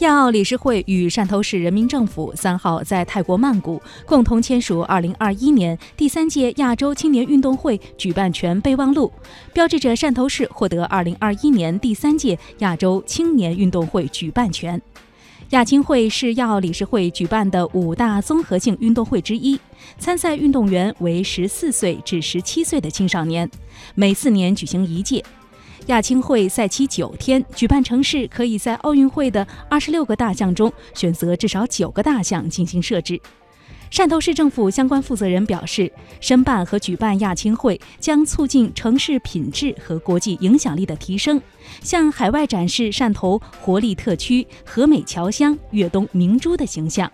亚奥理事会与汕头市人民政府三号在泰国曼谷共同签署2021年第三届亚洲青年运动会举办权备忘录，标志着汕头市获得2021年第三届亚洲青年运动会举办权。亚青会是亚奥理事会举办的五大综合性运动会之一，参赛运动员为14岁至17岁的青少年，每四年举行一届。亚青会赛期九天，举办城市可以在奥运会的二十六个大项中选择至少九个大项进行设置。汕头市政府相关负责人表示，申办和举办亚青会将促进城市品质和国际影响力的提升，向海外展示汕头活力特区、和美侨乡、粤东明珠的形象。